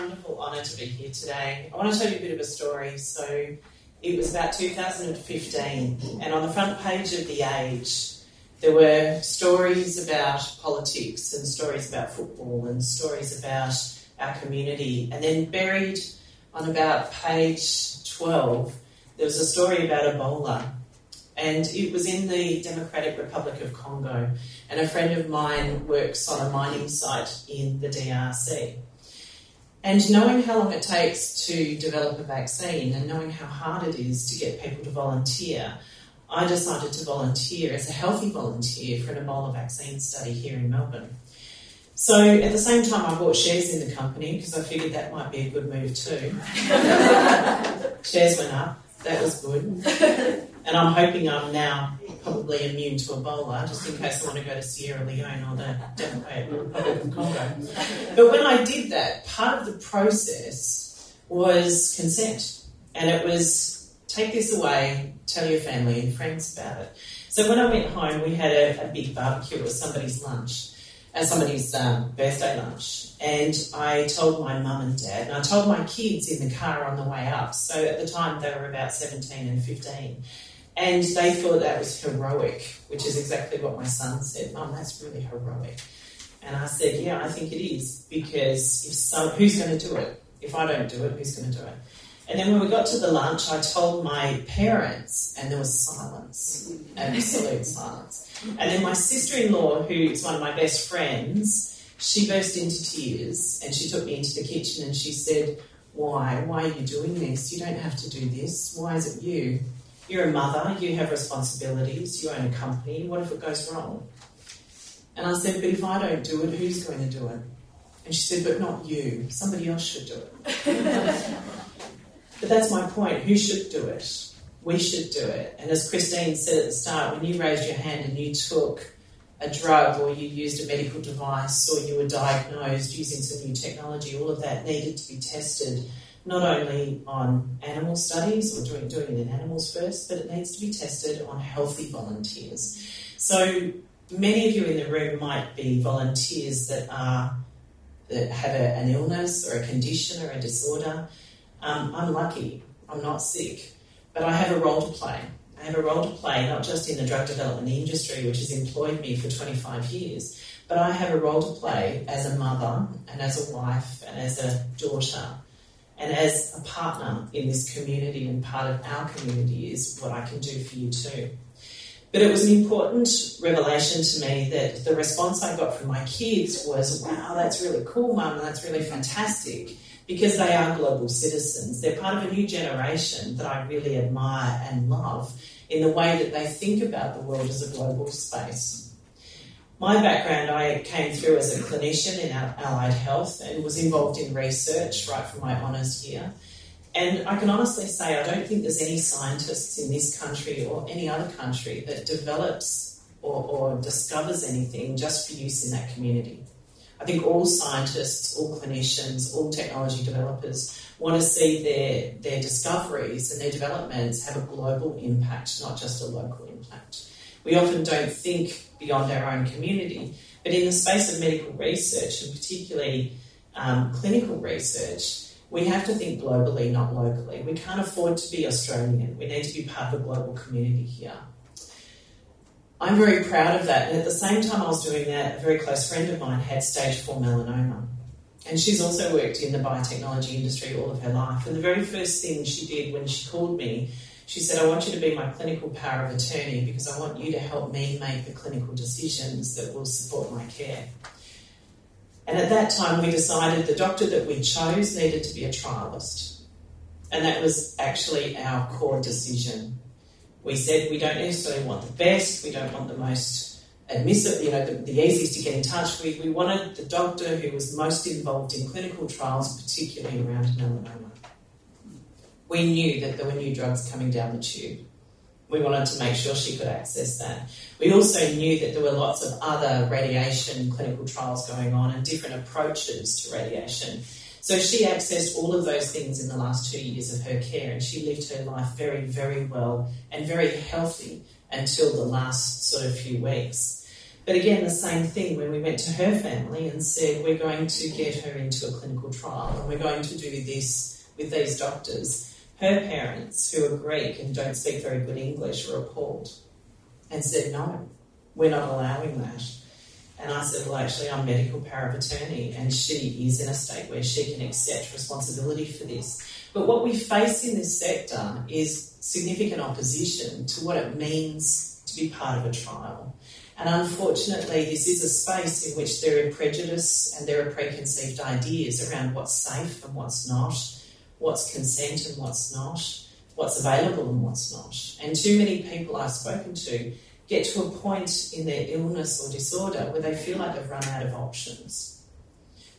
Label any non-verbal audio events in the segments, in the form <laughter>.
wonderful honour to be here today. I want to tell you a bit of a story. So, it was about 2015, and on the front page of The Age, there were stories about politics and stories about football and stories about our community. And then buried on about page 12, there was a story about Ebola. And it was in the Democratic Republic of Congo. And a friend of mine works on a mining site in the DRC. And knowing how long it takes to develop a vaccine and knowing how hard it is to get people to volunteer, I decided to volunteer as a healthy volunteer for an Ebola vaccine study here in Melbourne. So at the same time, I bought shares in the company because I figured that might be a good move too. <laughs> shares went up, that was good. And I'm hoping I'm now probably immune to Ebola, just in case I want to go to Sierra Leone or the Democratic Republic of Congo. But when I did that, part of the process was consent. And it was take this away, tell your family and friends about it. So when I went home, we had a, a big barbecue. It was somebody's lunch, uh, somebody's um, birthday lunch. And I told my mum and dad, and I told my kids in the car on the way up. So at the time, they were about 17 and 15. And they thought that was heroic, which is exactly what my son said. Mum, that's really heroic. And I said, Yeah, I think it is, because if some, who's going to do it? If I don't do it, who's going to do it? And then when we got to the lunch, I told my parents, and there was silence, absolute <laughs> silence. And then my sister in law, who's one of my best friends, she burst into tears and she took me into the kitchen and she said, Why? Why are you doing this? You don't have to do this. Why is it you? You're a mother, you have responsibilities, you own a company. What if it goes wrong? And I said, But if I don't do it, who's going to do it? And she said, But not you. Somebody else should do it. <laughs> but that's my point. Who should do it? We should do it. And as Christine said at the start, when you raised your hand and you took a drug or you used a medical device or you were diagnosed using some new technology, all of that needed to be tested not only on animal studies or doing, doing it in animals first, but it needs to be tested on healthy volunteers. So many of you in the room might be volunteers that are that have a, an illness or a condition or a disorder. Um, I'm lucky. I'm not sick, but I have a role to play. I have a role to play not just in the drug development industry, which has employed me for 25 years, but I have a role to play as a mother and as a wife and as a daughter and as a partner in this community and part of our community is what I can do for you too. But it was an important revelation to me that the response I got from my kids was, wow, that's really cool, mum, that's really fantastic, because they are global citizens. They're part of a new generation that I really admire and love in the way that they think about the world as a global space my background, I came through as a clinician in allied health and was involved in research right from my honours year. And I can honestly say I don't think there's any scientists in this country or any other country that develops or, or discovers anything just for use in that community. I think all scientists, all clinicians, all technology developers want to see their, their discoveries and their developments have a global impact, not just a local impact. We often don't think beyond our own community. But in the space of medical research, and particularly um, clinical research, we have to think globally, not locally. We can't afford to be Australian. We need to be part of a global community here. I'm very proud of that. And at the same time I was doing that, a very close friend of mine had stage 4 melanoma. And she's also worked in the biotechnology industry all of her life. And the very first thing she did when she called me she said, I want you to be my clinical power of attorney because I want you to help me make the clinical decisions that will support my care. And at that time, we decided the doctor that we chose needed to be a trialist. And that was actually our core decision. We said we don't necessarily want the best, we don't want the most admissible, you know, the, the easiest to get in touch. We, we wanted the doctor who was most involved in clinical trials, particularly around melanoma we knew that there were new drugs coming down the tube. We wanted to make sure she could access that. We also knew that there were lots of other radiation clinical trials going on and different approaches to radiation. So she accessed all of those things in the last two years of her care and she lived her life very, very well and very healthy until the last sort of few weeks. But again, the same thing when we went to her family and said, We're going to get her into a clinical trial and we're going to do this with these doctors. Her parents, who are Greek and don't speak very good English, were appalled and said, No, we're not allowing that. And I said, Well, actually, I'm medical power of attorney, and she is in a state where she can accept responsibility for this. But what we face in this sector is significant opposition to what it means to be part of a trial. And unfortunately, this is a space in which there are prejudice and there are preconceived ideas around what's safe and what's not, what's consent and what's not, what's available and what's not. And too many people I've spoken to get to a point in their illness or disorder where they feel like they've run out of options.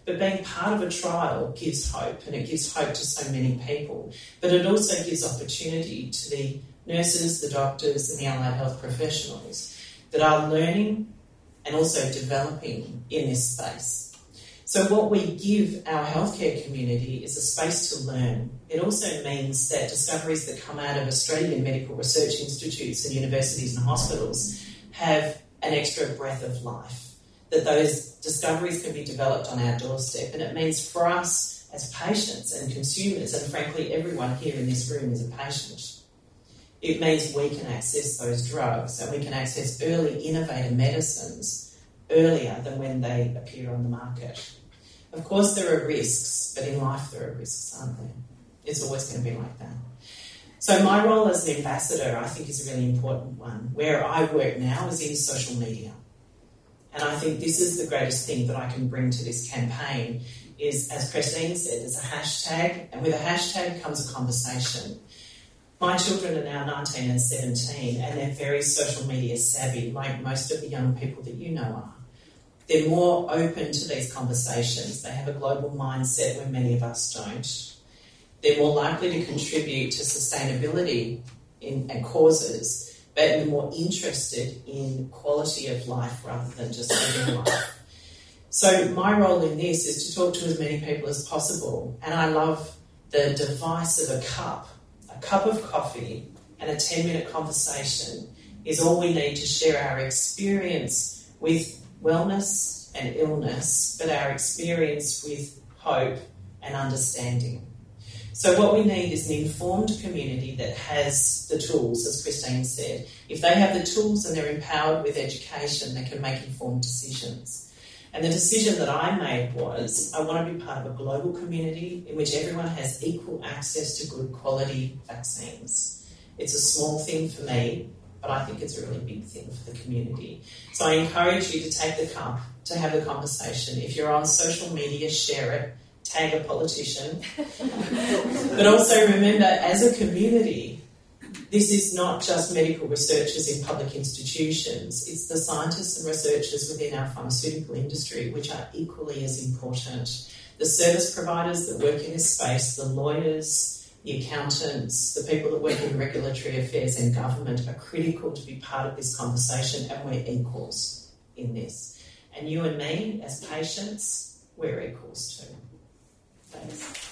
But being part of a trial gives hope, and it gives hope to so many people. But it also gives opportunity to the nurses, the doctors, and the allied health professionals that are learning and also developing in this space. So, what we give our healthcare community is a space to learn. It also means that discoveries that come out of Australian medical research institutes and universities and hospitals have an extra breath of life. That those discoveries can be developed on our doorstep. And it means for us as patients and consumers, and frankly, everyone here in this room is a patient. It means we can access those drugs and we can access early innovative medicines earlier than when they appear on the market. Of course, there are risks, but in life there are risks, aren't there? It's always going to be like that. So, my role as an ambassador, I think, is a really important one. Where I work now is in social media. And I think this is the greatest thing that I can bring to this campaign is, as Christine said, there's a hashtag, and with a hashtag comes a conversation. My children are now 19 and 17, and they're very social media savvy, like most of the young people that you know are. They're more open to these conversations. They have a global mindset where many of us don't. They're more likely to contribute to sustainability in, and causes, but they're more interested in quality of life rather than just living life. So, my role in this is to talk to as many people as possible. And I love the device of a cup. A cup of coffee and a 10 minute conversation is all we need to share our experience with wellness and illness, but our experience with hope and understanding. So, what we need is an informed community that has the tools, as Christine said. If they have the tools and they're empowered with education, they can make informed decisions. And the decision that I made was I want to be part of a global community in which everyone has equal access to good quality vaccines. It's a small thing for me, but I think it's a really big thing for the community. So I encourage you to take the cup, to have the conversation. If you're on social media, share it, tag a politician. <laughs> but also remember, as a community, this is not just medical researchers in public institutions, it's the scientists and researchers within our pharmaceutical industry, which are equally as important. The service providers that work in this space, the lawyers, the accountants, the people that work in regulatory affairs and government are critical to be part of this conversation, and we're equals in this. And you and me, as patients, we're equals too. Thanks.